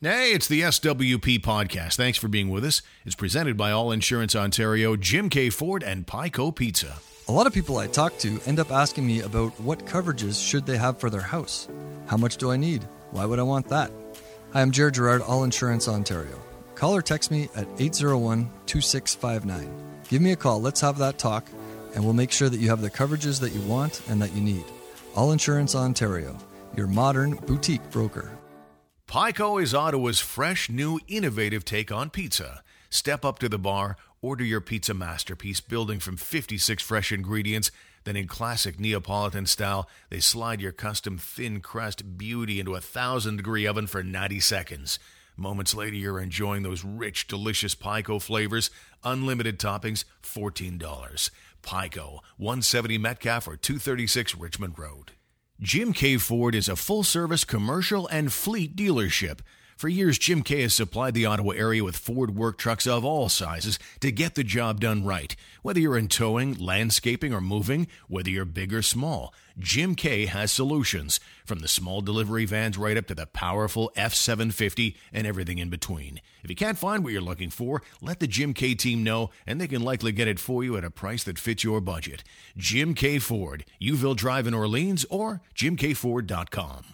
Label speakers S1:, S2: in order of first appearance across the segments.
S1: Hey, it's the SWP podcast. Thanks for being with us. It's presented by All Insurance Ontario, Jim Keay Ford, and Pico Pizza.
S2: A lot of people I talk to end up asking me about what coverages should they have for their house. How much do I need? Why would I want that? Hi, I'm Jared Gerard, All Insurance Ontario. Call or text me at 801 2659. Give me a call, let's have that talk, and we'll make sure that you have the coverages that you want and that you need. All Insurance Ontario, your modern boutique broker.
S1: Pico is Ottawa's fresh, new, innovative take on pizza. Step up to the bar, order your pizza masterpiece, building from 56 fresh ingredients. Then, in classic Neapolitan style, they slide your custom thin crust beauty into a thousand degree oven for 90 seconds. Moments later, you're enjoying those rich, delicious Pico flavors. Unlimited toppings, $14. Pico, 170 Metcalfe or 236 Richmond Road. Jim Keay Ford is a full service commercial and fleet dealership. For years, Jim Keay has supplied the Ottawa area with Ford work trucks of all sizes to get the job done right. Whether you're in towing, landscaping, or moving, whether you're big or small, Jim Keay has solutions. From the small delivery vans right up to the powerful F 750 and everything in between. If you can't find what you're looking for, let the Jim Keay team know, and they can likely get it for you at a price that fits your budget. Jim Keay Ford, Youville Drive in Orleans, or jimkford.com.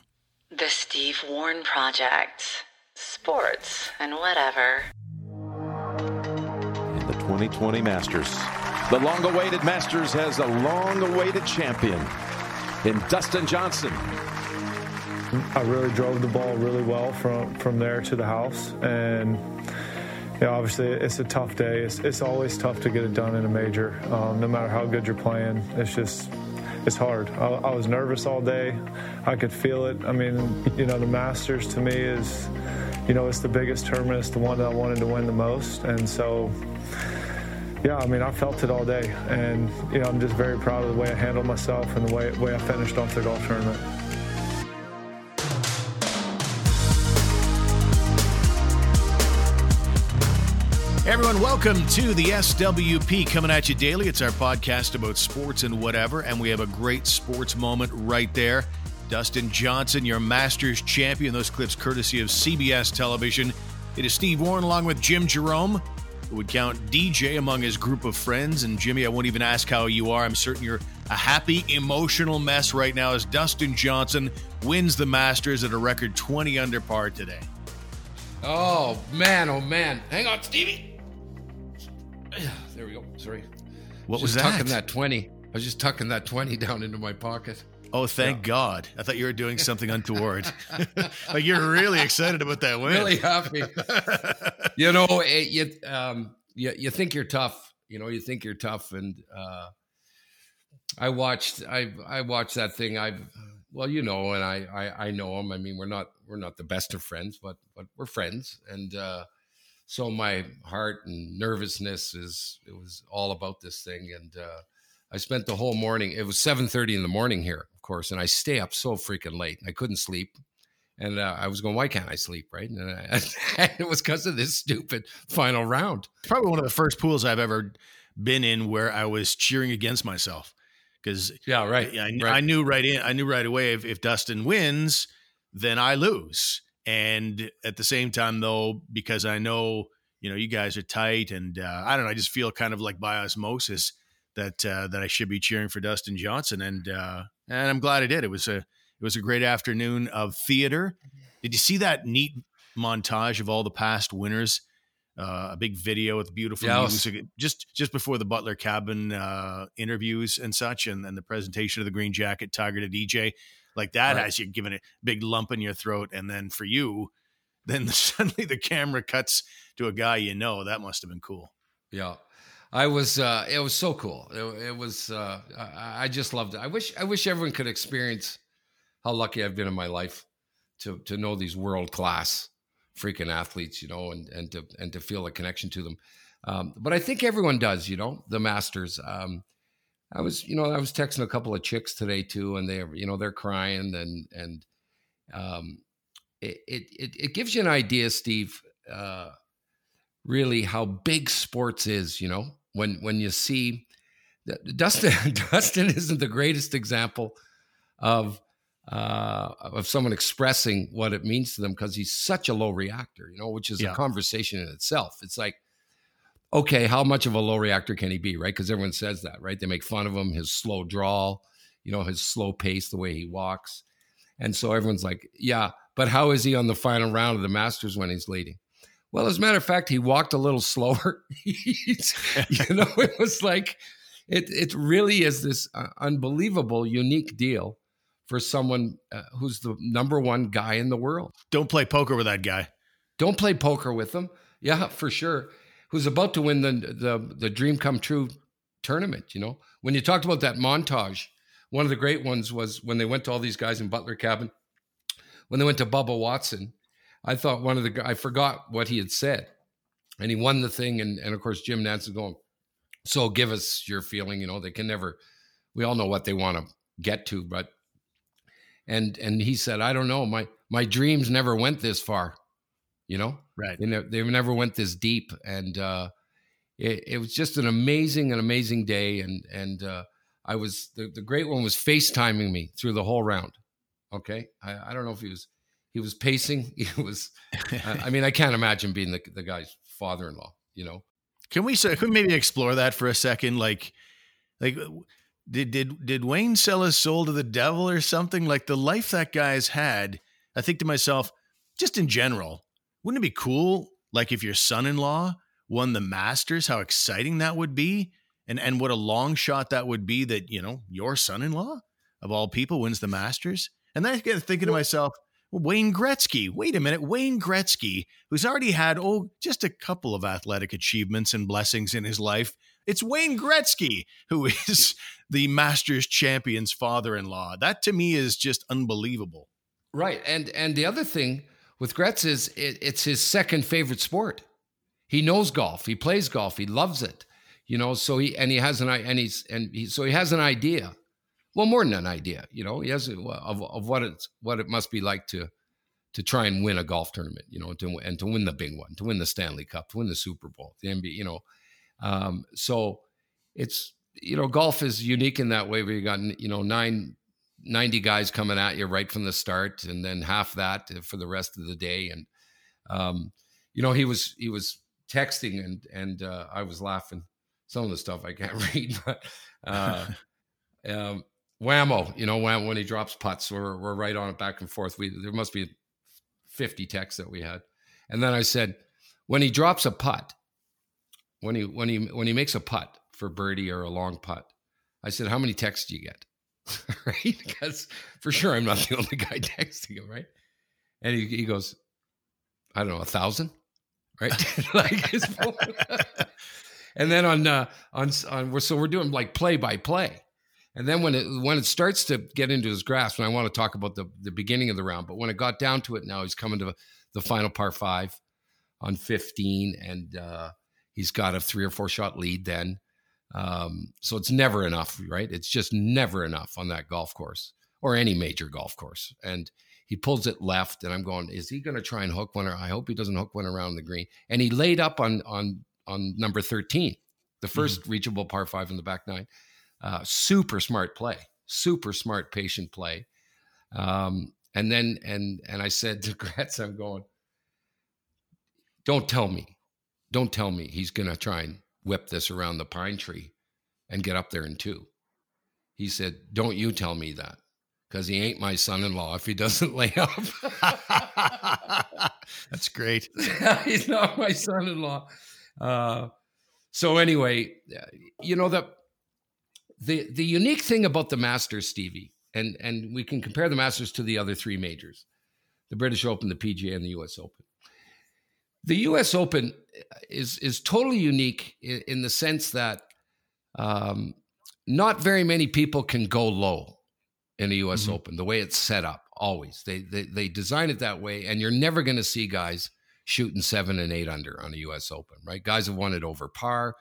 S3: The Steve Warren Project. Sports and whatever.
S4: In the 2020 Masters. The long awaited Masters has a long awaited champion in Dustin Johnson.
S5: I really drove the ball really well from, from there to the house. And you know, obviously, it's a tough day. It's, it's always tough to get it done in a major, um, no matter how good you're playing. It's just, it's hard. I, I, was nervous all day. I could feel it. I mean, you know, the Masters to me is, you know, it's the biggest tournament. It's the one that I wanted to win the most. And so, yeah, I mean, I felt it all day. And, you know, I'm just very proud of the way I handled myself and the way, way I finished off the golf tournament.
S1: Everyone, welcome to the SWP coming at you daily. It's our podcast about sports and whatever, and we have a great sports moment right there. Dustin Johnson, your Masters champion. Those clips courtesy of CBS Television. It is Steve Warren along with Jim Jerome, who would count DJ among his group of friends. And Jimmy, I won't even ask how you are. I'm certain you're a happy, emotional mess right now as Dustin Johnson wins the Masters at a record 20 under par today.
S6: Oh man, oh man. Hang on, Stevie. There we go. Sorry.
S1: What
S6: was
S1: was that?
S6: Tucking that 20. I was just tucking that 20 down into my pocket.
S1: Oh, thank God. I thought you were doing something untoward. like you're really excited about that win.
S6: Really happy. you know, it, you, um, you, you think you're tough. You know, you think you're tough. And uh, I watched, I, I watched that thing. I've, well, you know, and I, I, I know him. I mean, we're not, we're not the best of friends, but, but we're friends. And, uh, so my heart and nervousness is it was all about this thing. And uh, i spent the whole morning it was 7.30 in the morning here of course and i stay up so freaking late i couldn't sleep. And uh, i was going why can't i sleep? Right? And, I, and it was because of this stupid final round.
S1: Probably one of the first pools I've ever been in where I was cheering against myself because
S6: yeah right,
S1: I, I
S6: right.
S1: knew right in I knew right away if, if Dustin wins, then I lose. And at the same time, though, because I know you know you guys are tight, and uh, I don't know, I just feel kind of like by osmosis that uh, that I should be cheering for Dustin Johnson, and uh, and I'm glad I did. It was a it was a great afternoon of theater. Did you see that neat montage of all the past winners? Uh, a big video with beautiful
S6: Yeah, it was-
S1: music just just before the Butler Cabin uh, interviews and such, and, and the presentation of the Green Jacket Tiger to DJ, like that
S6: Right.
S1: has you giving a big lump in your throat, and then for you, then suddenly the camera cuts to a guy you know. That must have been cool.
S6: Yeah. I was uh it was so cool. It, it was uh I, I just loved it. I wish I wish everyone could experience how lucky I've been in my life to to know these world class freaking athletes, you know, and and to and to feel a connection to them. Um, but I think everyone does, you know, the masters. Um, I was, you know, I was texting a couple of chicks today too, and they, you know, they're crying and and um, it it it, it gives you an idea, Steve. Uh, really how big sports is, you know, when when you see Dustin Dustin isn't the greatest example of uh, of someone expressing what it means to them because he's such a low reactor, you know, which is
S1: Yeah.
S6: a conversation in itself. It's like, okay, how much of a low reactor can he be, right? Because everyone says that, right? They make fun of him, his slow drawl, you know, his slow pace, the way he walks. And so everyone's like, yeah, but how is he on the final round of the Masters when he's leading? Well, as a matter of fact, he walked a little slower. You know, it was like, it, it really is this uh, unbelievable, unique deal for someone uh, who's the number one guy in the world.
S1: Don't play poker with that guy.
S6: Don't play poker with him. Yeah, for sure. Who's about to win the the the dream come true tournament? You know, when you talked about that montage, one of the great ones was when they went to all these guys in Butler Cabin. When they went to Bubba Watson, I thought one of the I forgot what he had said, and he won the thing. And and of course Jim Nantz is going. So give us your feeling. You know, they can never. We all know what they want to get to, but and and he said, I don't know, my my dreams never went this far. You know,
S1: Right.
S6: they never, they never went this deep, and uh, it, it was just an amazing, an amazing day. And and uh, I was the, the great one was FaceTiming me through the whole round. Okay, I, I don't know if he was he was pacing. He was. I mean, I can't imagine being the the guy's father-in-law. You know,
S1: Can we say, can we maybe explore that for a second? Like, like did did did Wayne sell his soul to the devil or something? Like the life that guy's had. I think to myself, just in general, wouldn't it be cool? Like if your son-in-law won the Masters, how exciting that would be, and and what a long shot that would be. That you know your son-in-law of all people wins the Masters, and then I get thinking to myself. Wayne Gretzky. Wait a minute. Wayne Gretzky, who's already had, oh, just a couple of athletic achievements and blessings in his life. It's Wayne Gretzky, who is the Masters champion's father in law. That to me is just unbelievable.
S6: right? And and the other thing with Gretz is it, it's his second favorite sport. He knows golf. He plays golf. He loves it. You know, so he and he has an and he's and he, so he has an idea. Well, more than an idea. You know, he has a, of of what it's what it must be like to to try and win a golf tournament. You know, to and to win the big one, to win the Stanley Cup, to win the Super Bowl, the NBA. You know, um, so it's you know golf is unique in that way where you got you know nine 90 guys coming at you right from the start and then half that for the rest of the day. And um, you know he was he was texting and and uh, i was laughing. Some of the stuff i can't read but uh, um, whammo you know wham, when he drops putts we're, we're right on it back and forth. We there must be 50 texts that we had. And then i said when he drops a putt when he when he when he makes a putt for birdie or a long putt i said how many texts do you get right? Because for sure I'm not the only guy texting him, right? And he, he goes, I don't know, a thousand, right? like his phone. and then on uh, on on we're so we're doing like play by play, and then when it when it starts to get into his grasp, and I want to talk about the the beginning of the round, but when it got down to it, now he's coming to the final par five on 15, and uh, he's got a three or four shot lead then. Um, so it's never enough, right? It's just never enough on that golf course or any major golf course. And he pulls it left, and I'm going, is he going to try and hook one? Or I hope he doesn't hook one around the green. And he laid up on on on number 13, the 1st reachable par five in the back nine. Uh, super smart play, super smart, patient play. Um, and then and and I said to Gretz, I'm going, don't tell me, don't tell me he's going to try and whip this around the pine tree and get up there in two. He said, Don't you tell me that because he ain't my son in law if he doesn't lay up.
S1: That's great.
S6: He's not my son in law. Uh, so, anyway, uh, you know, the, the, the unique thing about the Masters, Stevie, and, and we can compare the Masters to the other three majors the British Open, the PGA, and the US Open. The US Open is is totally unique in, in the sense that um, not very many people can go low in a U.S. Open. The way it's set up, always they they they design it that way, and you're never going to see guys shooting seven and eight under on a U.S. Open, right? Guys have won it over par.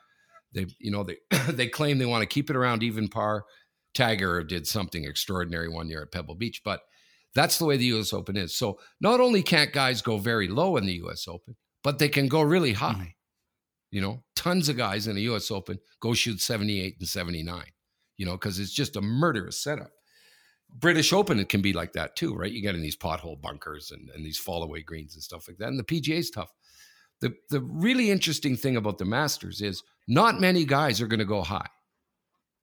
S6: They you know they they claim they want to keep it around even par. Tiger did something extraordinary one year at Pebble Beach, but that's the way the U.S. Open is. So not only can't guys go very low in the U.S. Open, but they can go really high. Mm-hmm. You know, tons of guys in the U.S. Open go shoot 78 and 79, you know, because it's just a murderous setup. British Open, it can be like that too, right? You get in these pothole bunkers and, and these fall away greens and stuff like that. And the PGA is tough. The, the really interesting thing about the Masters is not many guys are going to go high.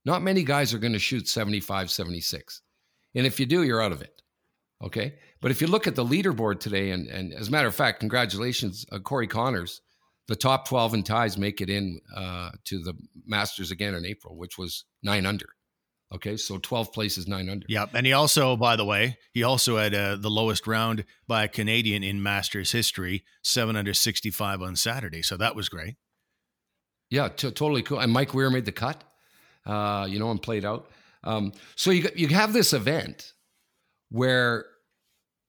S6: Not many guys are going to shoot 75, 76. And if you do, you're out of it. Okay. But if you look at the leaderboard today, and, and as a matter of fact, congratulations, uh, Corey Conners, the top 12 in ties make it in uh, to the Masters again in April, which was nine under. Okay, so 12 places, nine under.
S1: Yep. And he also, by the way, he also had uh, the lowest round by a Canadian in Masters history, seven under 65 on Saturday. So that was great.
S6: Yeah, t- totally cool. And Mike Weir made the cut, uh, you know, and played out. Um, so you, you have this event where,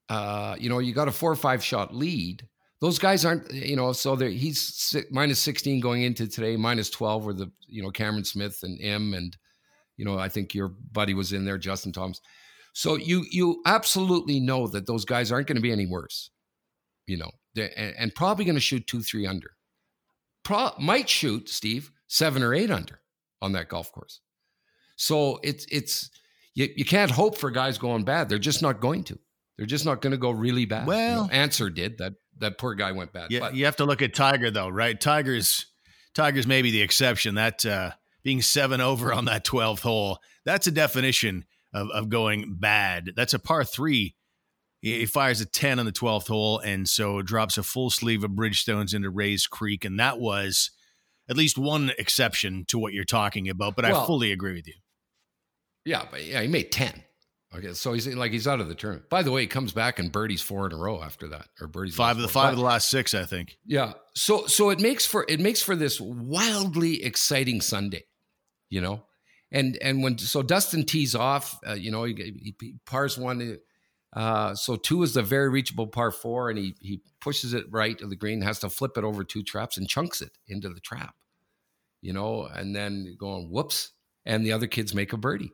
S6: uh, you know, you got a four or five shot lead. Those guys aren't, you know, so he's minus 16 going into today, minus 12 were the, you know, Cameron Smith and M and, you know, I think your buddy was in there, Justin Thomas. So you you absolutely know that those guys aren't going to be any worse, you know, and, and, probably going to shoot two, three under. Pro, might shoot Steve seven or eight under on that golf course. So it's it's you, you can't hope for guys going bad. They're just not going to. They're just not going to go really bad.
S1: Well,
S6: you know, Ancer did that. That poor guy went bad.
S1: Yeah, but, you have to look at Tiger though, right? Tiger's Tiger's maybe the exception. That uh, being seven over on that 12th hole. That's a definition of, of going bad. That's a par three. He fires a 10 on the 12th hole and so drops a full sleeve of Bridgestones into Rae's Creek. And that was at least one exception to what you're talking about, but well, I fully agree with you.
S6: Yeah, but yeah, he made 10. Okay, so he's like he's out of the tournament. By the way, he comes back and birdies four in a row after that, or birdies
S1: five of the five of the last six, I think.
S6: Yeah, so so it makes for it makes for this wildly exciting Sunday you know. And and when so Dustin tees off, uh, you know, he, he, he pars one. Uh, so two is the very reachable par four, and he he pushes it right to the green, has to flip it over two traps and chunks it into the trap, you know, and then going whoops, and the other kids make a birdie.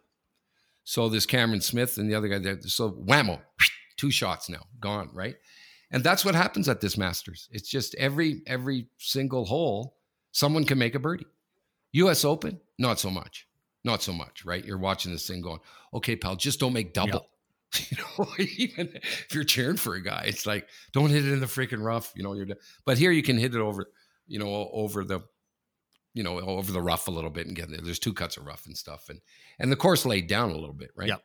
S6: So there's Cameron Smith and the other guy, there. so whammo, two shots now gone, right? And that's what happens at this Masters. It's just every every single hole, someone can make a birdie. U.S. Open, not so much. Not so much, right? You're watching this thing going, okay, pal, just don't make double. You know, even if you're cheering for a guy, it's like, don't hit it in the freaking rough. You know, you're. But here you can hit it over, you know, over the, you know, over the rough a little bit and get there. There's two cuts of rough and stuff, and and the course laid down a little bit, right?
S1: Yeah.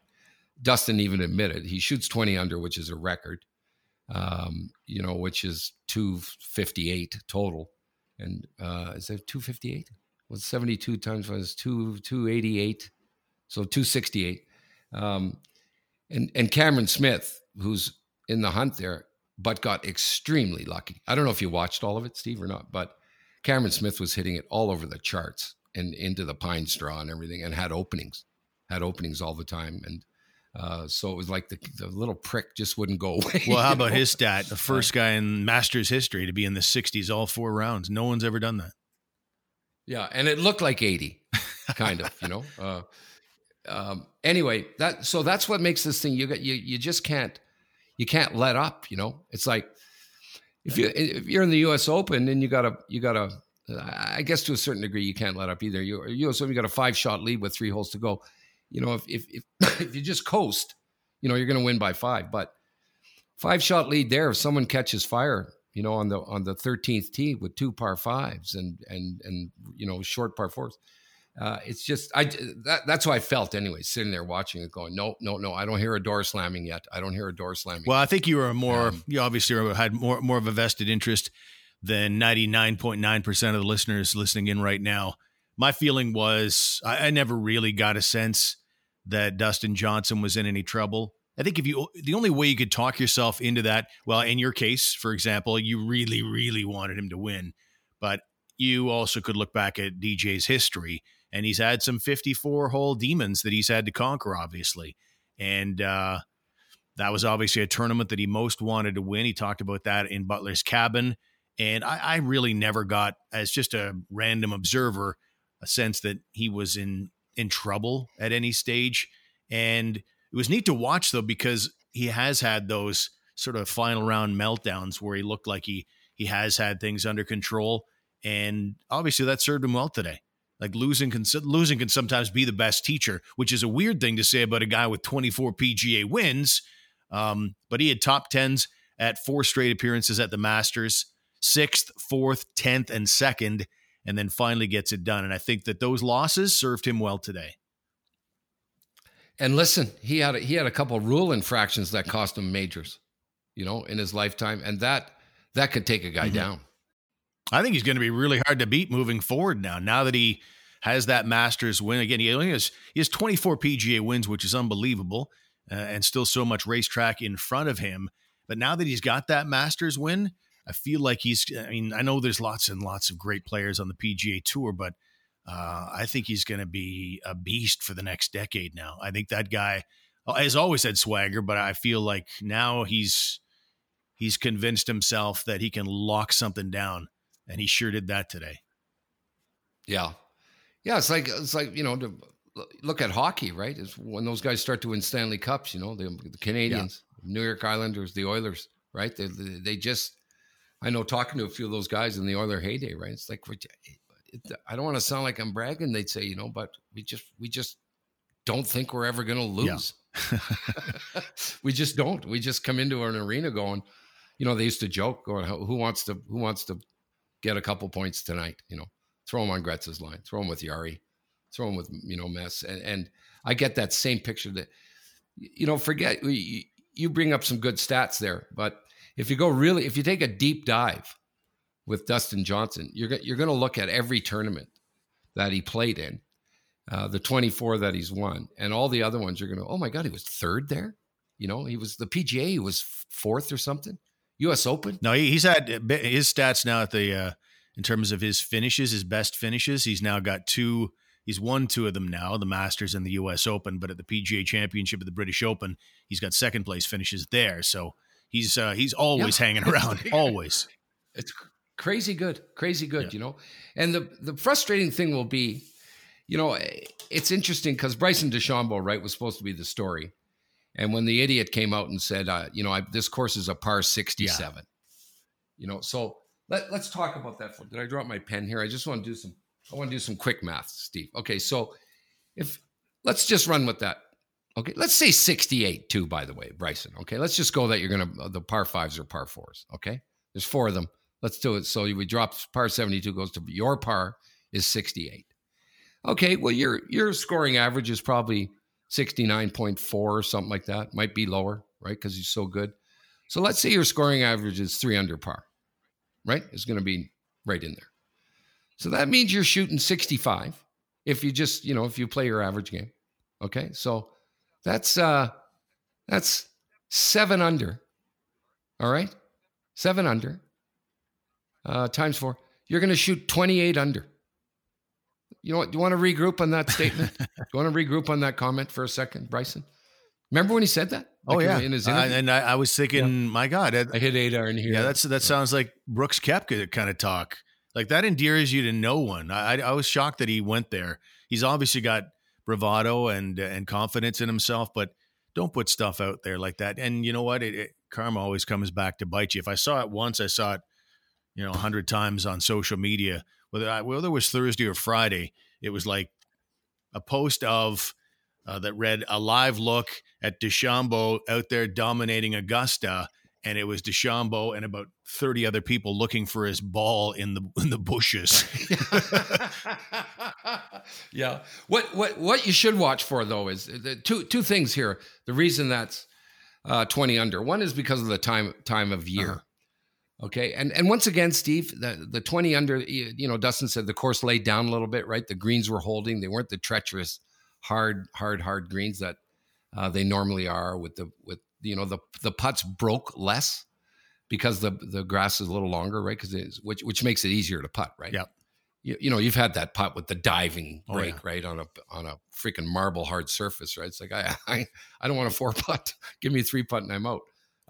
S6: Dustin even admitted he shoots 20 under, which is a record, um, you know, which is 258 total. And uh, is that 258? was 72 times was 2 288 so 268 um, and and Cameron Smith who's in the hunt there but got extremely lucky I don't know if you watched all of it Steve or not but Cameron Smith was hitting it all over the charts and into the pine straw and everything and had openings had openings all the time and uh, so it was like the, the little prick just wouldn't go away.
S1: Well, how about know? his stat? The first guy in Masters history to be in the 60s all four rounds. No one's ever done that.
S6: Yeah, and it looked like 80, kind of, you know. Uh, um, anyway, that so that's what makes this thing. You got you you just can't you can't let up. You know, it's like if you if you're in the U.S. Open and you got a you got a I guess to a certain degree you can't let up either. You U.S. Open you got a five shot lead with three holes to go. You know, if if if, if you just coast, you know you're going to win by five. But five shot lead there, if someone catches fire, you know, on the on the 13th tee with two par fives and and and you know short par fours. Uh, it's just I that, that's how I felt anyway, sitting there watching it, going, no, no, no, I don't hear a door slamming yet. I don't hear a door slamming.
S1: Well, I think you were more, um, you obviously had more more of a vested interest than 99.9 percent of the listeners listening in right now. My feeling was I, I never really got a sense that Dustin Johnson was in any trouble. I think if you the only way you could talk yourself into that, well, in your case, for example, you really, really wanted him to win, but you also could look back at DJ's history, and he's had some 54 hole demons that he's had to conquer, obviously, and uh, that was obviously a tournament that he most wanted to win. He talked about that in Butler's cabin, and I, I really never got, as just a random observer, a sense that he was in in trouble at any stage, and it was neat to watch though because he has had those sort of final round meltdowns where he looked like he he has had things under control, and obviously that served him well today. Like losing can losing can sometimes be the best teacher, which is a weird thing to say about a guy with 24 PGA wins. Um, but he had top tens at four straight appearances at the Masters, sixth, fourth, tenth, and second, and then finally gets it done. And I think that those losses served him well today.
S6: And listen, he had a, he had a couple rule infractions that cost him majors, you know, in his lifetime, and that that could take a guy mm-hmm. down.
S1: I think he's going to be really hard to beat moving forward now. Now that he has that Masters win again, he only has he has 24 PGA wins, which is unbelievable, uh, and still so much racetrack in front of him. But now that he's got that Masters win, I feel like he's. I mean, I know there's lots and lots of great players on the PGA Tour, but uh, I think he's going to be a beast for the next decade. Now, I think that guy has always had swagger, but I feel like now he's he's convinced himself that he can lock something down and he sure did that today.
S6: Yeah, yeah. It's like it's like you know, to look at hockey, right? It's when those guys start to win Stanley Cups. You know, the, the Canadiens, yeah. New York Islanders, the Oilers, right? They they just. I know talking to a few of those guys in the Oiler heyday, right? It's like I don't want to sound like I'm bragging. They'd say, you know, but we just we just don't think we're ever going to lose. Yeah. we just don't. We just come into an arena going, you know, they used to joke going, who wants to who wants to get a couple points tonight. You know, throw him on Gretz's line, throw him with Jari, throw him with you know Mess, and, and I get that same picture that you know. Forget you, bring up some good stats there, but if you go really, if you take a deep dive with Dustin Johnson, you're you're going to look at every tournament that he played in, uh, the 24 that he's won, and all the other ones. You're going to, oh my god, he was third there. You know, he was the PGA. He was fourth or something. U.S. Open?
S1: No, he's had his stats now at the uh, in terms of his finishes, his best finishes. He's now got two. He's won two of them now, the Masters and the U.S. Open. But at the PGA Championship at the British Open, he's got second place finishes there. So he's uh, he's always yeah. hanging around, always.
S6: It's crazy good, crazy good, yeah. you know. And the the frustrating thing will be, you know, it's interesting because Bryson DeChambeau, right, was supposed to be the story and when the idiot came out and said, uh, you know, I, this course is a par 67, yeah. you know, so let, let's talk about that. Did I drop my pen here? I just want to do some, I want to do some quick math, Steve. Okay. So if, let's just run with that. Okay. Let's say 68 too, by the way, Bryson. Okay. Let's just go that you're going to, the par fives or par fours. Okay. There's four of them. Let's do it. So we drop par 72 goes to your par is 68. Okay. Well, your, your scoring average is probably 69.4 or something like that. Might be lower, right? Because he's so good. So let's say your scoring average is three under par, right? It's going to be right in there. So that means you're shooting 65 if you just, you know, if you play your average game. Okay. So that's, uh, that's seven under. All right. Seven under uh, times four. You're going to shoot 28 under. You know what? Do you want to regroup on that statement? do you want to regroup on that comment for a second, Bryson? Remember when he said that?
S1: Oh, like oh yeah, in his interview? and I, I, was thinking, yeah. my God,
S6: I, I hit eight iron here.
S1: Yeah, that's that sounds like Brooks Koepka kind of talk. Like that endears you to no one. I, I was shocked that he went there. He's obviously got bravado and and confidence in himself, but don't put stuff out there like that. And you know what? It, it, karma always comes back to bite you. If I saw it once, I saw it, you know, a hundred times on social media whether I, whether it was Thursday or Friday, it was like a post of uh, that read a live look at DeChambeau out there dominating Augusta, and it was DeChambeau and about thirty other people looking for his ball in the in the bushes.
S6: yeah. What what what you should watch for though is the two two things here. The reason that's uh, twenty under one is because of the time time of year. Uh-huh. Okay, and and once again, Steve, the the twenty under, you know, Dustin said the course laid down a little bit, right? The greens were holding; they weren't the treacherous, hard, hard, hard greens that uh, they normally are. With the with you know the the putts broke less because the the grass is a little longer, right? Because which which makes it easier to putt, right?
S1: Yeah.
S6: You, you know, you've had that putt with the diving break, oh, yeah. right, on a on a freaking marble hard surface, right? It's like I I, I don't want a four putt. Give me a three putt and I'm out.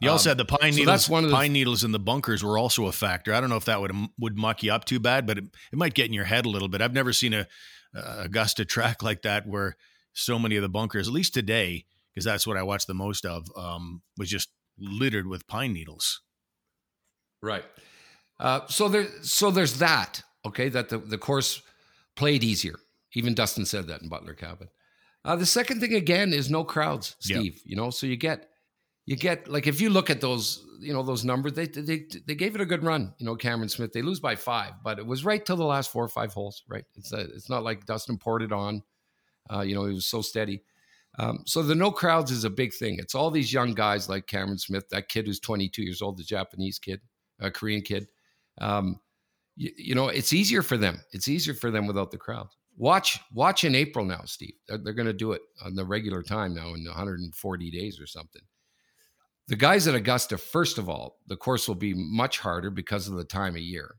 S1: You also um, had the pine needles. So that's one of the pine needles in the bunkers were also a factor. I don't know if that would would muck you up too bad, but it, it might get in your head a little bit. I've never seen a, a Augusta track like that where so many of the bunkers, at least today, because that's what I watched the most of, um, was just littered with pine needles.
S6: Right. Uh, so there, so there's that. Okay, that the the course played easier. Even Dustin said that in Butler Cabin. Uh, the second thing again is no crowds, Steve. Yep. You know, so you get you get like if you look at those you know those numbers they they they gave it a good run you know cameron smith. They lose by five but it was right till the last four or five holes right? It's a, it's not like dustin poured it on uh, you know he was so steady. Um, so the no crowds is a big thing. It's all these young guys like cameron smith that kid who's 22 years old the japanese kid a korean kid. Um, you, you know it's easier for them. It's easier for them without the crowd. Watch watch in april now steve. They're, they're going to do it on the regular time now in 140 days or something the guys at Augusta, first of all, the course will be much harder because of the time of year.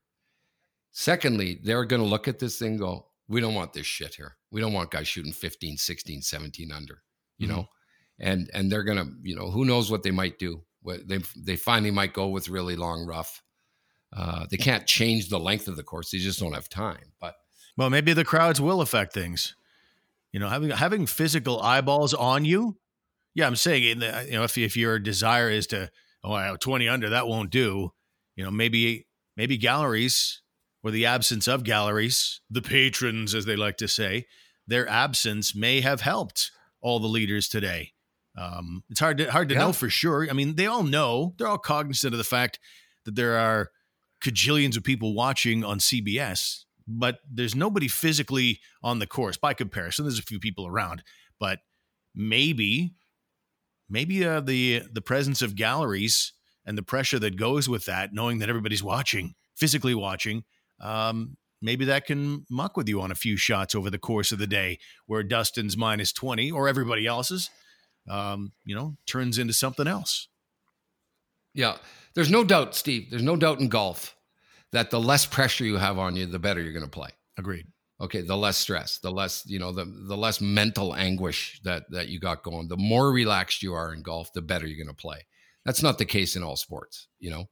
S6: Secondly, they're going to look at this thing go, we don't want this shit here. We don't want guys shooting 15, 16, 17 under, you mm-hmm. know? And and they're going to, you know, who knows what they might do. What they they finally might go with really long rough. Uh, they can't change the length of the course. They just don't have time. But
S1: well, maybe the crowds will affect things. You know, having having physical eyeballs on you yeah, I'm saying, in the, you know, if if your desire is to, oh, I have 20 under, that won't do. You know, maybe maybe galleries or the absence of galleries, the patrons, as they like to say, their absence may have helped all the leaders today. Um, it's hard to hard to yeah. know for sure. I mean, they all know they're all cognizant of the fact that there are cajillions of people watching on CBS, but there's nobody physically on the course by comparison. There's a few people around, but maybe maybe uh, the the presence of galleries and the pressure that goes with that, knowing that everybody's watching, physically watching, um, maybe that can muck with you on a few shots over the course of the day, where Dustin's minus twenty or everybody else's, um, you know, turns into something else.
S6: Yeah, there's no doubt, Steve. There's no doubt in golf that the less pressure you have on you, the better you're going to play.
S1: Agreed
S6: okay the less stress the less you know the the less mental anguish that that you got going the more relaxed you are in golf the better you're going to play. That's not the case in all sports you know?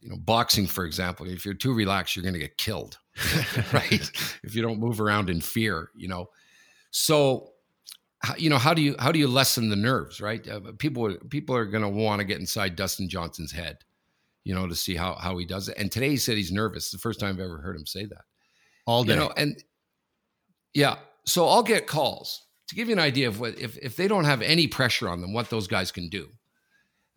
S6: You know boxing for example if you're too relaxed you're going to get killed right? If you don't move around in fear you know? So you know how do you how do you lessen the nerves right? Uh, people people are going to want to get inside dustin johnson's head you know to see how how he does it. And today he said he's nervous. It's the first time i've ever heard him say that.
S1: All day
S6: you know and yeah. So I'll get calls to give you an idea of what if if they don't have any pressure on them, what those guys can do.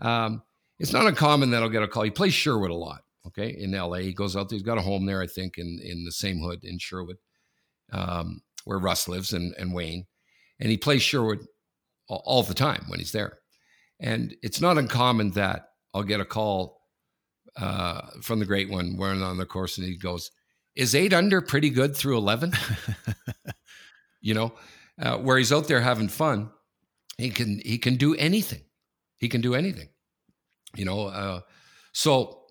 S6: Um, it's not uncommon that I'll get a call. He plays Sherwood a lot. Okay, in LA, he goes out there. He's got a home there, I think, in in the same hood in Sherwood, um, where Russ lives and and Wayne, and he plays Sherwood all, all the time when he's there. And it's not uncommon that I'll get a call uh, from the great one wearing on the course, and he goes, is eight under pretty good through 11? you know, uh, where he's out there having fun, he can he can do anything. He can do anything. You know, uh, so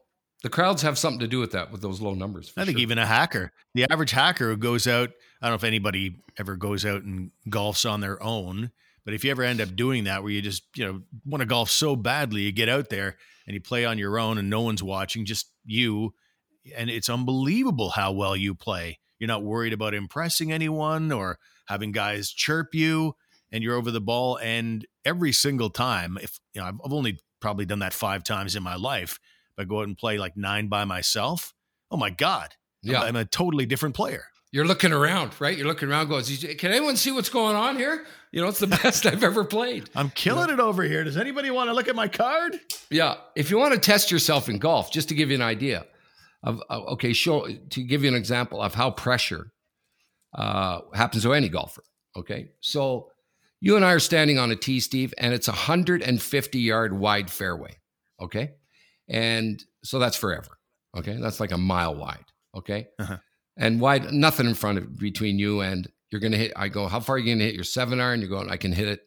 S6: the crowds have something to do with that with those low numbers.
S1: I think sure. even a hacker, the average hacker who goes out, I don't know if anybody ever goes out and golfs on their own, but if you ever end up doing that where you just, you know, want to golf so badly, you get out there and you play on your own and no one's watching, just you and it's unbelievable how well you play. You're not worried about impressing anyone or having guys chirp you, and you're over the ball. And every single time, if you know, I've only probably done that five times in my life, but go out and play like nine by myself. Oh my god, yeah, I'm, I'm a totally different player.
S6: You're looking around, right? You're looking around, going, "Can anyone see what's going on here?" You know, it's the best I've ever played.
S1: I'm killing you know? it over here. Does anybody want to look at my card?
S6: Yeah. If you want to test yourself in golf, just to give you an idea, of okay, show to give you an example of how pressure uh, happens to any golfer. Okay, so you and I are standing on a tee, Steve, and it's a 150 yard wide fairway. Okay, and so that's forever. Okay, that's like a mile wide. Okay, uh-huh. and wide, nothing in front of between you and you're going to hit. I go, how far are you going to hit your seven iron? You're going, I can hit it.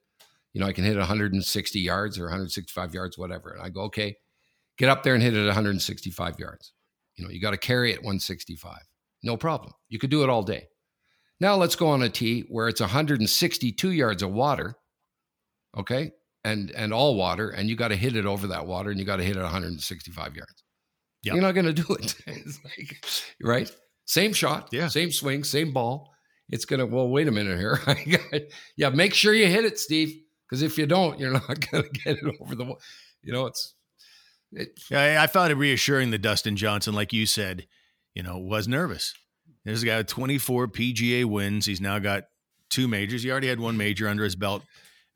S6: You know, I can hit it 160 yards or 165 yards, whatever. And I go, okay, get up there and hit it 165 yards. You know, you got to carry it 165. No problem. You could do it all day. Now let's go on a tee where it's 162 yards of water. Okay. And and all water, and you got to hit it over that water, and you got to hit it 165 yards. Yep. You're not going to do it. it's like, right? Same shot, yeah. same swing, same ball. It's going to, well, wait a minute here. yeah, make sure you hit it, Steve, because if you don't, you're not going to get it over the, you know, it's,
S1: it, I, I found it reassuring that Dustin Johnson, like you said, you know, was nervous. There's a guy with 24 PGA wins. He's now got two majors. He already had one major under his belt.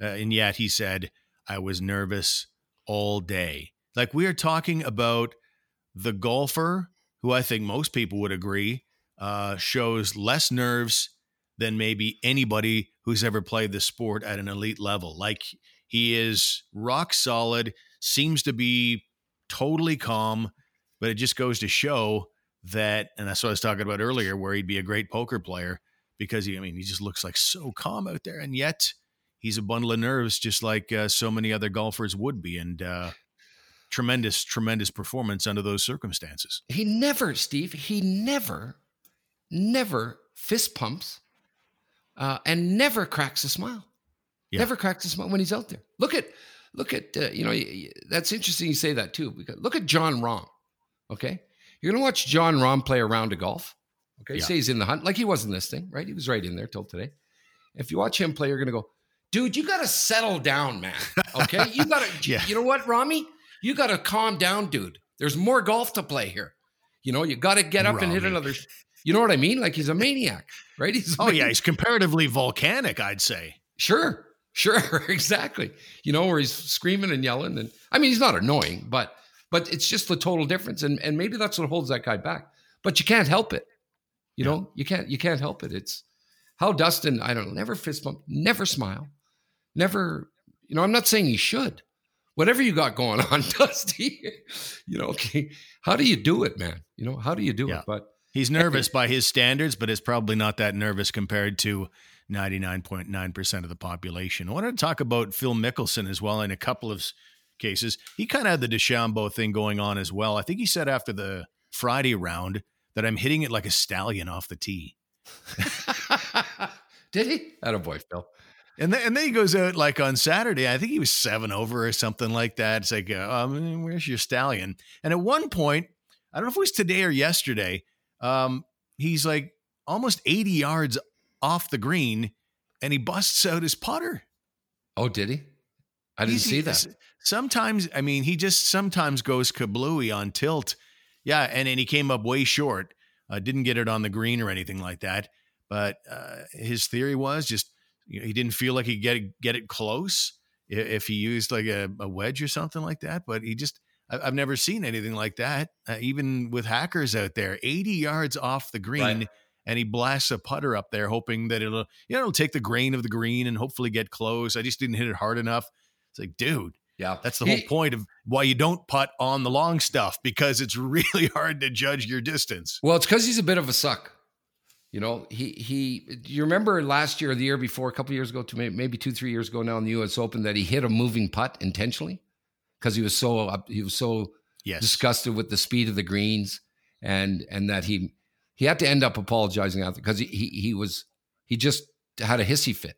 S1: Uh, and yet he said, I was nervous all day. Like we are talking about the golfer who I think most people would agree uh, shows less nerves than maybe anybody who's ever played the sport at an elite level. Like he is rock solid, seems to be totally calm, but it just goes to show that, and that's what I was talking about earlier, where he'd be a great poker player because he, I mean, he just looks like so calm out there, and yet he's a bundle of nerves, just like uh, so many other golfers would be, and uh, tremendous, tremendous performance under those circumstances.
S6: He never, Steve, he never, never fist pumps, uh, and never cracks a smile. Yeah. Never cracks a smile when he's out there. Look at, look at, uh, you know, that's interesting. You say that too because look at Jon Rahm. Okay, you're gonna watch Jon Rahm play a round of golf. Okay, yeah. say he's in the hunt like he was in this thing, right? He was right in there till today. If you watch him play, you're gonna go, dude, you got to settle down, man. Okay, you got to. yeah. You know what, Rami? You got to calm down, dude. There's more golf to play here. You know, you got to get up Rami. and hit another. You know what I mean? Like he's a maniac, right? He's
S1: oh yeah, he's comparatively volcanic, I'd say.
S6: Sure, sure, exactly. You know, where he's screaming and yelling, and I mean, he's not annoying, but but it's just the total difference, and and maybe that's what holds that guy back. But you can't help it. You yeah. know, you can't you can't help it. It's how Dustin. I don't know. Never fist bump. Never smile. Never. You know, I'm not saying he should. Whatever you got going on, Dusty. You know, okay. How do you do it, man? You know, how do you do yeah. it? But
S1: he's nervous by his standards, but is probably not that nervous compared to 99.9% of the population. I wanted to talk about Phil Mickelson as well in a couple of cases. He kind of had the DeChambeau thing going on as well. I think he said after the Friday round that I'm hitting it like a stallion off the tee.
S6: Did he? That a boy, Phil.
S1: And then, and then he goes out like on Saturday. I think he was seven over or something like that. It's like, uh, um, where's your stallion? And at one point, I don't know if it was today or yesterday, um, he's like almost 80 yards off the green and he busts out his putter.
S6: Oh, did he? I didn't he's, see that.
S1: Sometimes, I mean, he just sometimes goes kablooey on tilt. Yeah. And then he came up way short. Uh, didn't get it on the green or anything like that. But uh, his theory was just you know, he didn't feel like he get it, get it close if he used like a, a wedge or something like that. But he just I've never seen anything like that, uh, even with hackers out there. 80 yards off the green, right. And he blasts a putter up there, hoping that it'll, you know, it'll take the grain of the green and hopefully get close. I just didn't hit it hard enough. It's like, dude, yeah, that's the he, whole point of why you don't putt on the long stuff because it's really hard to judge your distance.
S6: Well, it's because he's a bit of a suck. You know, he he. You remember last year, or the year before, a couple years ago, to maybe two, three years ago now in the U.S. Open, that he hit a moving putt intentionally because he was so he was so yes. disgusted with the speed of the greens, and and that he he had to end up apologizing after because he, he he was he just had a hissy fit,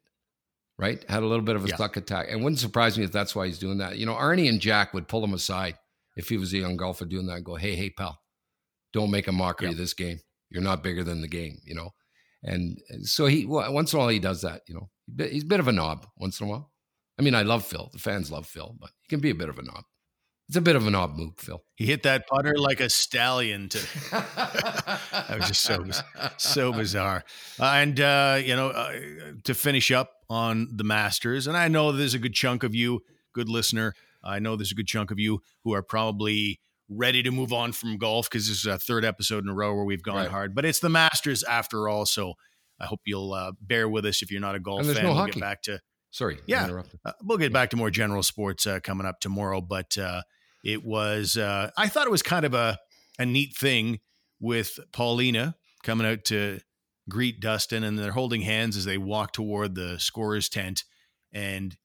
S6: right? Had a little bit of a yeah. suck attack, and wouldn't surprise me if that's why he's doing that. You know, Arnie and Jack would pull him aside if he was a young golfer doing that and go, "Hey, hey, pal, don't make a mockery yeah. of this game." You're not bigger than the game, you know. And so he well, once in a while he does that, you know. He's a bit of a knob once in a while. I mean, I love Phil. The fans love Phil, but he can be a bit of a knob. It's a bit of an odd move, Phil.
S1: He hit that putter like a stallion. To that was just so so bizarre. Uh, and uh, you know, uh, to finish up on the Masters, and I know there's a good chunk of you, good listener. I know there's a good chunk of you who are probably ready to move on from golf because this is a third episode in a row where we've gone right. hard. But it's the Masters after all, so I hope you'll uh, bear with us if you're not a golf fan.
S6: No
S1: we'll
S6: hockey.
S1: get back to
S6: sorry,
S1: yeah, uh, we'll get back to more general sports uh, coming up tomorrow. But uh, it was uh, I thought it was kind of a a neat thing with Paulina coming out to greet Dustin, and they're holding hands as they walk toward the scorer's tent, and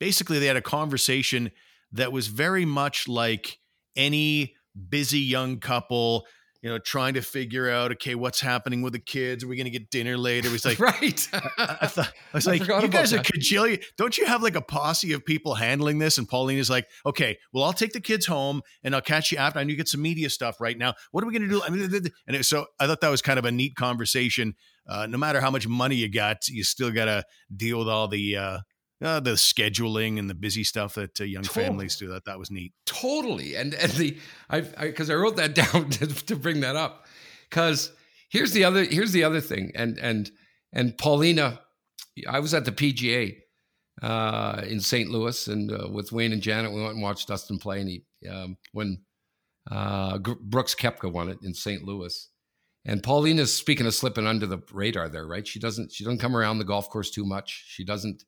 S1: basically they had a conversation that was very much like any busy young couple you know, trying to figure out, okay, what's happening with the kids? Are we going to get dinner later? It was like,
S6: right.
S1: I, I, thought, I was like, you guys are cajillion. Don't you have like a posse of people handling this? And Pauline is like, okay, well, I'll take the kids home and I'll catch you after. I need to get some media stuff right now. What are we going to do? I mean, and it, so I thought that was kind of a neat conversation. Uh, no matter how much money you got, you still got to deal with all the, uh, uh, the scheduling and the busy stuff that uh, young totally. families do. That that was neat.
S6: Totally, and and the I because I, I, wrote that down to, to bring that up because here's the other here's the other thing, and and and Paulina, I was at the PGA uh, in St. Louis, and uh, with Wayne and Janet, we went and watched Dustin play. And he, um, when uh, Brooks Koepka won it in St. Louis, and Paulina's speaking of slipping under the radar there, right? She doesn't she doesn't come around the golf course too much. She doesn't,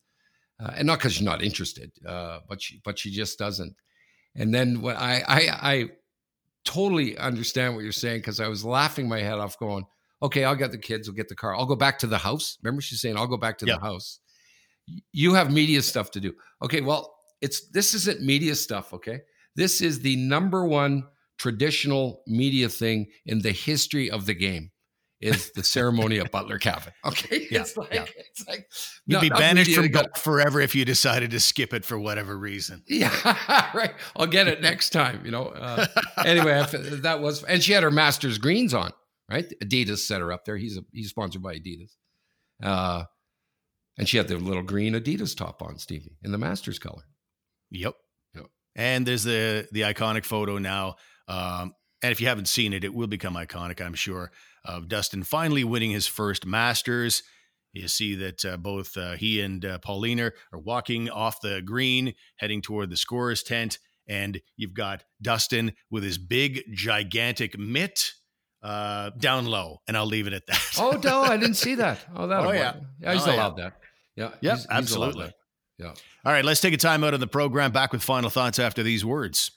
S6: uh, and not because she's not interested, uh, but she but she just doesn't. And then when I I, I totally understand what you're saying because I was laughing my head off, going, "Okay, I'll get the kids, we'll get the car, I'll go back to the house." Remember, she's saying, "I'll go back to yep. the house." You have media stuff to do. Okay, well, it's this isn't media stuff. Okay, this is the number one traditional media thing in the history of the game is the ceremony of Butler Cabin. Okay.
S1: Yeah, it's like, yeah. it's like you'd be banished from golf forever if you decided to skip it for whatever reason.
S6: Yeah. right. I'll get it next time, you know. Uh, anyway, that was, and she had her master's greens on, right? Adidas set her up there. He's a, he's sponsored by Adidas. Uh, and she had the little green Adidas top on, Stevie, in the master's color.
S1: Yep. Yep. And there's the the iconic photo now um, and if you haven't seen it, it will become iconic, I'm sure, of Dustin finally winning his first Masters. You see that uh, both uh, he and uh, Paulina are walking off the green, heading toward the scorer's tent. And you've got Dustin with his big, gigantic mitt uh, down low. And I'll leave it at that.
S6: oh, no, I didn't see that. Oh, that.
S1: Oh, yeah.
S6: yeah. He's
S1: oh,
S6: allowed yeah. that. Yeah.
S1: Yep, he's, absolutely.
S6: He's
S1: yeah. All right, let's take a time out of the program. Back with final thoughts after these words.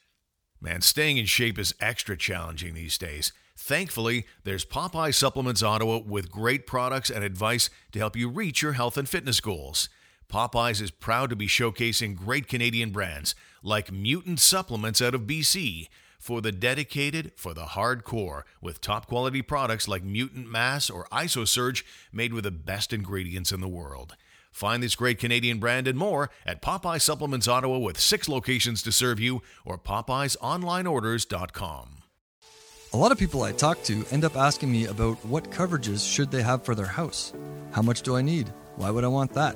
S1: Man, staying in shape is extra challenging these days. Thankfully, there's Popeye Supplements Ottawa with great products and advice to help you reach your health and fitness goals. Popeyes is proud to be showcasing great Canadian brands like Mutant Supplements out of BC for the dedicated, for the hardcore, with top quality products like Mutant Mass or IsoSurge made with the best ingredients in the world. Find this great Canadian brand and more at Popeye Supplements Ottawa with six locations to serve you or PopeyesOnlineOrders.com.
S2: A lot of people I talk to end up asking me about what coverages should they have for their house. How much do I need? Why would I want that?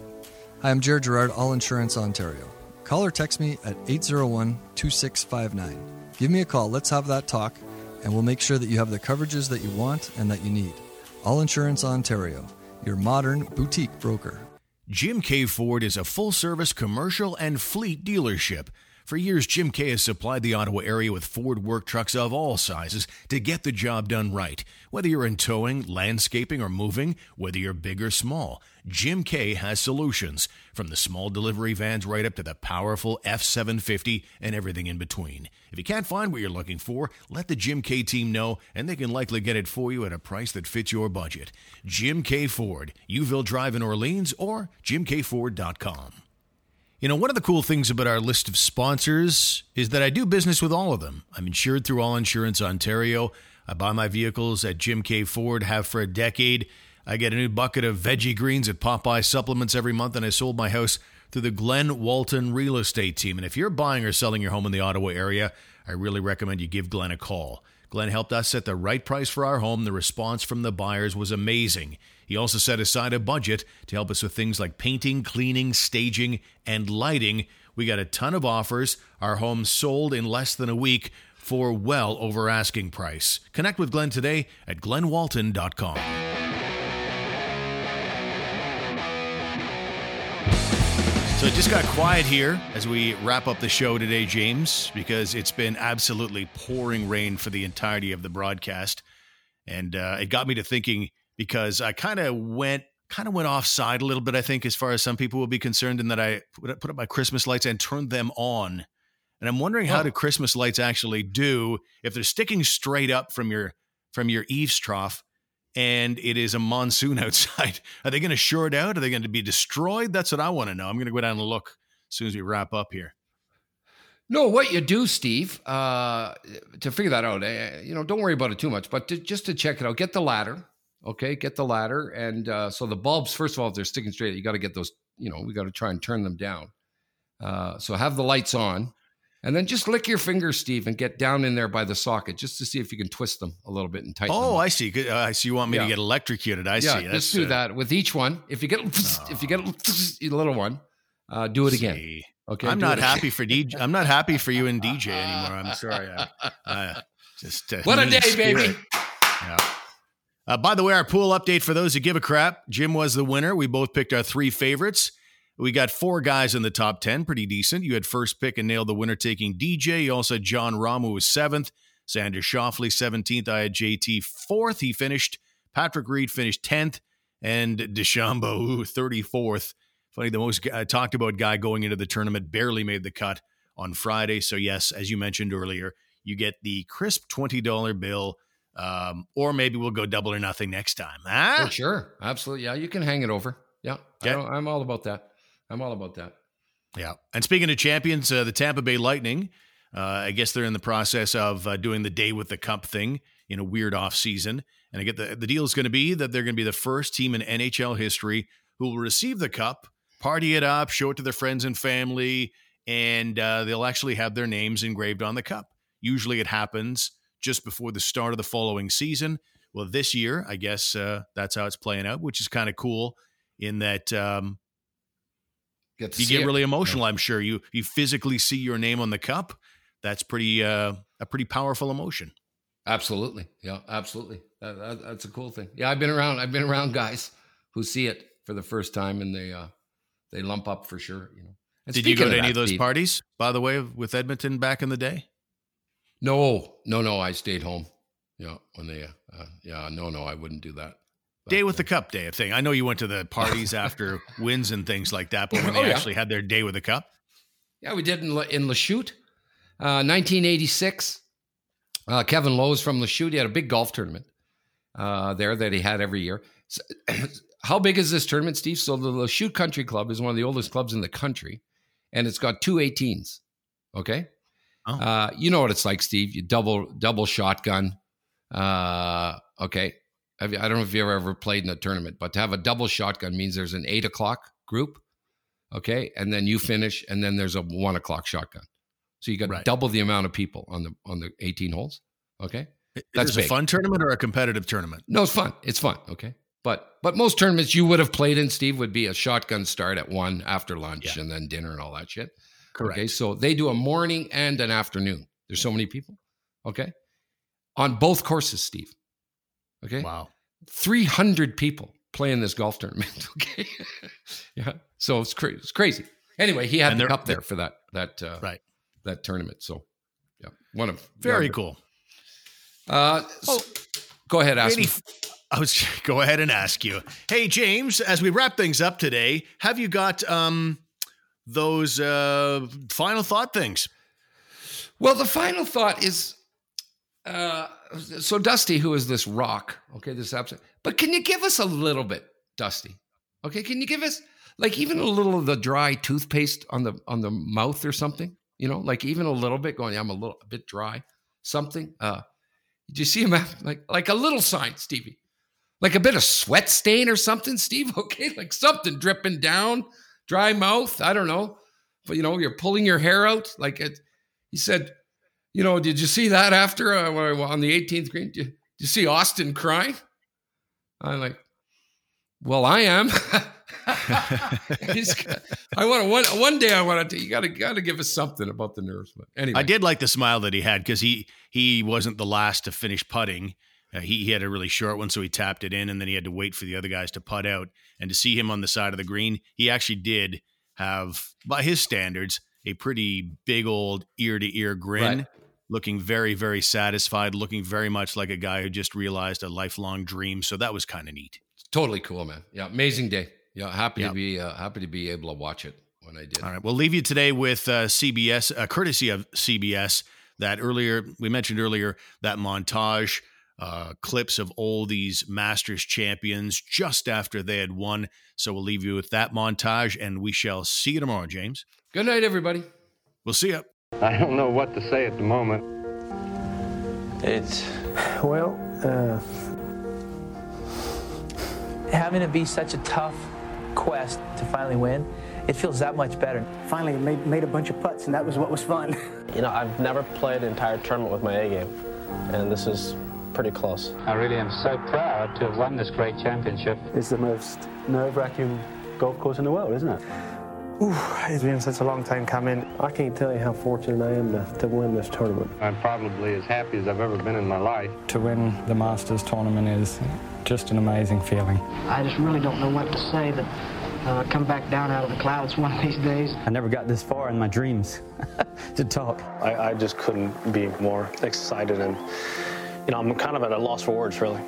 S2: Hi, I'm Jared Gerard, All Insurance Ontario. Call or text me at 801 2659. Give me a call, let's have that talk, and we'll make sure that you have the coverages that you want and that you need. All Insurance Ontario, your modern boutique broker.
S1: Jim Keay Ford is a full service commercial and fleet dealership. For years, Jim Keay has supplied the Ottawa area with Ford work trucks of all sizes to get the job done right. Whether you're in towing, landscaping, or moving, whether you're big or small, Jim Keay has solutions. From the small delivery vans right up to the powerful F 750 and everything in between. If you can't find what you're looking for, let the Jim Keay team know, and they can likely get it for you at a price that fits your budget. Jim Keay Ford, Youville Drive in Orleans, or jimkeayford.com. You know, one of the cool things about our list of sponsors is that I do business with all of them. I'm insured through All Insurance Ontario. I buy my vehicles at Jim Keay Ford, have for a decade. I get a new bucket of veggie greens at Popeye Supplements every month, and I sold my house through the Glenn Walton Real Estate Team. And if you're buying or selling your home in the Ottawa area, I really recommend you give Glenn a call. Glenn helped us set the right price for our home. The response from the buyers was amazing. He also set aside a budget to help us with things like painting, cleaning, staging, and lighting. We got a ton of offers. Our home sold in less than a week for well over asking price. Connect with Glenn today at glennwalton.com. So it just got quiet here as we wrap up the show today, James, because it's been absolutely pouring rain for the entirety of the broadcast. And uh, it got me to thinking because I kind of went kind of went offside a little bit, I think, as far as some people will be concerned, in that I put up my Christmas lights and turned them on. And I'm wondering how oh. do Christmas lights actually do if they're sticking straight up from your from your eaves trough and it is a monsoon outside. Are they going to short out? Are they going to be destroyed? That's what I want to know. I'm going to go down and look as soon as we wrap up here.
S6: No, what you do, Steve, uh, to figure that out, uh, you know, don't worry about it too much, but to, just to check it out, get the ladder, Okay, get the ladder, and uh, so the bulbs. First of all, if they're sticking straight, you got to get those. You know, we got to try and turn them down. Uh, so have the lights on, and then just lick your fingers, Steve, and get down in there by the socket just to see if you can twist them a little bit and tighten. Them.
S1: Oh,
S6: I
S1: see. Uh, I see. You want me yeah. to get electrocuted? I
S6: yeah,
S1: see.
S6: Let's do uh, that with each one. If you get oh. if you get a little one, uh, do it again.
S1: See. Okay. I'm not happy for DJ. I'm not happy for you and DJ anymore. I'm sorry. I, I just
S6: what a day, spirit. baby.
S1: Yeah. Uh, by the way, our pool update for those who give a crap. Jim was the winner. We both picked our three favorites. We got four guys in the top 10, pretty decent. You had first pick and nailed the winner taking DJ. You also had Jon Rahm, who was seventh. Xander Schauffele, 17th. I had JT fourth. He finished. Patrick Reed finished 10th. And DeChambeau, 34th. Funny, the most uh, talked about guy going into the tournament barely made the cut on Friday. So, yes, as you mentioned earlier, you get the crisp $20 bill. Um, or maybe we'll go double or nothing next time.
S6: Ah? For sure. Absolutely. Yeah, you can hang it over. Yeah. Okay. I'm all about that. I'm all about that.
S1: Yeah. And speaking of champions, uh, the Tampa Bay Lightning, uh, I guess they're in the process of uh, doing the day with the cup thing in a weird off season. And I get the, the deal is going to be that they're going to be the first team in NHL history who will receive the cup, party it up, show it to their friends and family, and uh, they'll actually have their names engraved on the cup. Usually it happens just before the start of the following season. Well, this year, I guess uh, that's how it's playing out, which is kind of cool in that um, get you get it. really emotional. Yeah. I'm sure you you physically see your name on the cup. That's pretty uh, a pretty powerful emotion.
S6: Absolutely, yeah, absolutely. That, that, that's a cool thing. Yeah, I've been around. I've been around guys who see it for the first time and they uh, they lump up for sure. You know.
S1: And Did you go to any of those Steve, parties, by the way, with Edmonton back in the day?
S6: No, no, no. I stayed home. Yeah, when they, uh, yeah, no, no, I wouldn't do that.
S1: Day with the cup day of thing. I know you went to the parties after wins and things like that, but when they oh, yeah. actually had their day with the cup,
S6: yeah, we did in in Lachute, uh, 1986. Uh, Kevin Lowe's from Lachute. He had a big golf tournament uh, there that he had every year. So, how big is this tournament, Steve? So the Lachute Country Club is one of the oldest clubs in the country, and it's got two 18s. Okay, oh. uh, you know what it's like, Steve. You double double shotgun. Uh, okay, I don't know if you ever played in a tournament, but to have a double shotgun means there's an eight o'clock group, okay, and then you finish, and then there's a one o'clock shotgun. So you got right. double the amount of people on the on the 18 holes. Okay,
S1: that's a fun tournament or a competitive tournament?
S6: No, it's fun. It's fun. Okay, but but most tournaments you would have played in, Steve, would be a shotgun start at one after lunch yeah. and then dinner and all that shit. Correct. Okay, so they do a morning and an afternoon. There's so many people. Okay, on both courses, Steve. Okay.
S1: Wow.
S6: 300 people playing this golf tournament. Okay. yeah. So it's crazy. It's crazy. Anyway, he had the cup there for that that uh,
S1: right
S6: that tournament. So yeah, one of
S1: very cool.
S6: Uh, oh, go ahead, ask me.
S1: I was go ahead and ask you. Hey, James, as we wrap things up today, have you got um those uh final thought things?
S6: Well, the final thought is uh, so Dusty, who is this rock? Okay, this episode. But can you give us a little bit, Dusty? Okay, can you give us like even a little of the dry toothpaste on the on the mouth or something? You know, like even a little bit going. I'm a little a bit dry. Something. Uh, did you see him like like a little sign, Stevie? Like a bit of sweat stain or something, Steve? Okay, like something dripping down, dry mouth. I don't know, but you know, you're pulling your hair out. Like it. He said you know, did you see that after uh, on the 18th green? Did you, did you see Dustin crying? I'm like, well, I am. I want to one one day. I want to. You got to got to give us something about the nerves. But anyway,
S1: I did like the smile that he had because he he wasn't the last to finish putting. Uh, he he had a really short one, so he tapped it in, and then he had to wait for the other guys to putt out. And to see him on the side of the green, he actually did have, by his standards, a pretty big old ear to ear grin. Right looking very, very satisfied, looking very much like a guy who just realized a lifelong dream. So that was kind of neat.
S6: Totally cool, man. Yeah, amazing day. Yeah, happy yep. to be uh, happy to be able to watch it when I did.
S1: All right, we'll leave you today with uh, CBS, uh, courtesy of CBS. That earlier we mentioned earlier that montage uh, clips of all these Masters champions just after they had won. So we'll leave you with that montage, and we shall see you tomorrow, James.
S6: Good night, everybody.
S1: We'll see you.
S7: I don't know what to say at the moment.
S8: It's, well, uh, having it be such a tough quest to finally win, it feels that much better.
S9: Finally made, made a bunch of putts, and that was what was fun.
S10: you know, I've never played an entire tournament with my A game, and this is pretty close.
S11: I really am so proud to have won this great championship.
S9: It's the most nerve-wracking golf course in the world, isn't it? Ooh, it's been such a long time coming.
S10: I can't tell you how fortunate I am to, to win this tournament.
S7: I'm probably as happy as I've ever been in my life.
S12: To win the Masters tournament is
S8: just an amazing feeling.
S12: I just really don't know what to say that uh, come back down out of the clouds one of these days.
S8: I never got this far in my dreams to talk.
S10: I, I just couldn't be more excited and you know, I'm kind of at a loss for words, really.